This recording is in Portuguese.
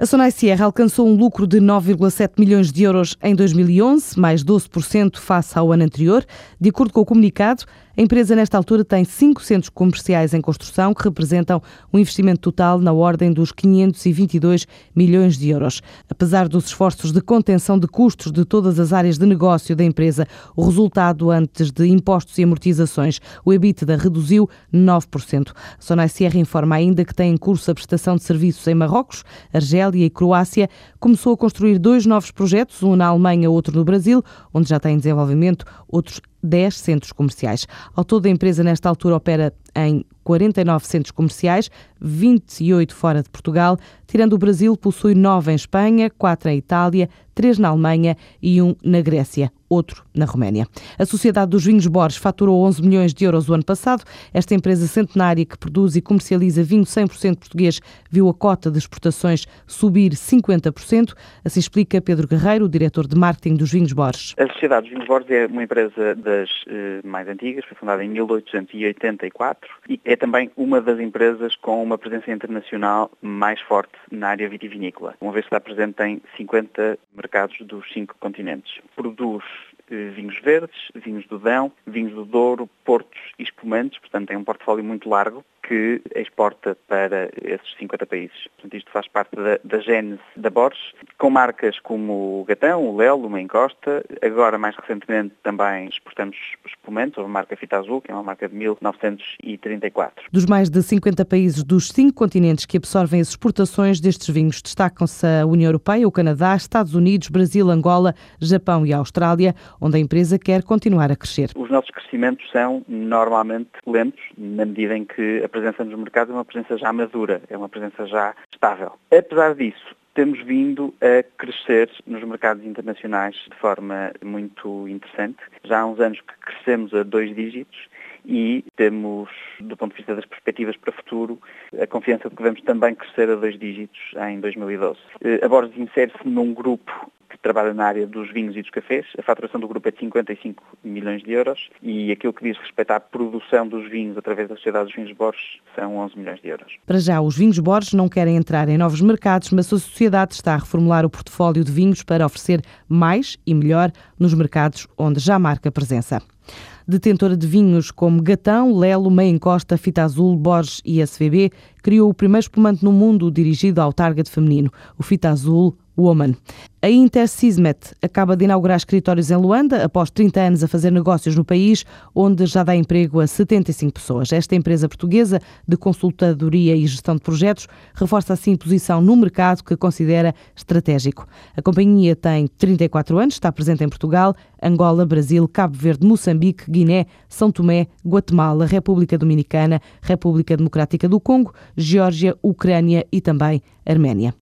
A Sonai Sierra alcançou um lucro de 9,7 milhões de euros em 2011, mais 12% face ao ano anterior. De acordo com o comunicado, a empresa, nesta altura, tem cinco centros comerciais em construção que representam um investimento total na ordem dos 522 milhões de euros. Apesar dos esforços de contenção de custos de todas as áreas de negócio da empresa, o resultado antes de impostos e amortizações, o EBITDA, reduziu 9%. A Sonai Sierra informa ainda que tem em curso a prestação de serviços em Marrocos, Argélia e Croácia. Começou a construir dois novos projetos, um na Alemanha, outro no Brasil, onde já tem em desenvolvimento outros 10 centros comerciais. Ao todo, a empresa, nesta altura, opera em 49 centros comerciais, 28 fora de Portugal, tirando o Brasil, possui 9 em Espanha, 4 em Itália, 3 na Alemanha e 1 na Grécia, outro na Roménia. A Sociedade dos Vinhos Borges faturou 11 milhões de euros o ano passado. Esta empresa centenária que produz e comercializa vinho 100% português viu a cota de exportações subir 50%. Assim explica Pedro Guerreiro, o diretor de marketing dos Vinhos Borges. A Sociedade dos Vinhos Borges é uma empresa das eh, mais antigas, foi fundada em 1884 e é também uma das empresas com uma presença internacional mais forte na área vitivinícola, uma vez que está presente em 50 mercados dos cinco continentes. Produz eh, vinhos verdes, vinhos do Dão, vinhos do Douro, portos e espumantes, portanto tem um portfólio muito largo que exporta para esses 50 países. Portanto, isto faz parte da, da gênese da Borges, com marcas como o Gatão, o Lelo, o Encosta. Agora, mais recentemente, também exportamos espumantes, a marca Fita Azul, que é uma marca de 1934. Dos mais de 50 países dos cinco continentes que absorvem as exportações destes vinhos, destacam-se a União Europeia, o Canadá, Estados Unidos, Brasil, Angola, Japão e Austrália, onde a empresa quer continuar a crescer. Os nossos crescimentos são normalmente lentos, na medida em que a presença nos mercados é uma presença já madura, é uma presença já estável. Apesar disso, temos vindo a crescer nos mercados internacionais de forma muito interessante. Já há uns anos que crescemos a dois dígitos e temos, do ponto de vista das perspectivas para o futuro, a confiança de que vamos também crescer a dois dígitos em 2012. Eh, a Borges insere-se num grupo trabalha na área dos vinhos e dos cafés. A faturação do grupo é de 55 milhões de euros e aquilo que diz respeito à produção dos vinhos através da Sociedade dos Vinhos Borges são 11 milhões de euros. Para já, os vinhos Borges não querem entrar em novos mercados, mas a sociedade está a reformular o portfólio de vinhos para oferecer mais e melhor nos mercados onde já marca presença detentora de vinhos como Gatão, Lelo, Meia Encosta, Fita Azul, Borges e SVB, criou o primeiro espumante no mundo dirigido ao target feminino, o Fita Azul Woman. A Intersismet acaba de inaugurar escritórios em Luanda, após 30 anos a fazer negócios no país, onde já dá emprego a 75 pessoas. Esta empresa portuguesa de consultadoria e gestão de projetos reforça assim posição no mercado que considera estratégico. A companhia tem 34 anos, está presente em Portugal, Angola, Brasil, Cabo Verde, Moçambique, Guiné, São Tomé, Guatemala, República Dominicana, República Democrática do Congo, Geórgia, Ucrânia e também Arménia.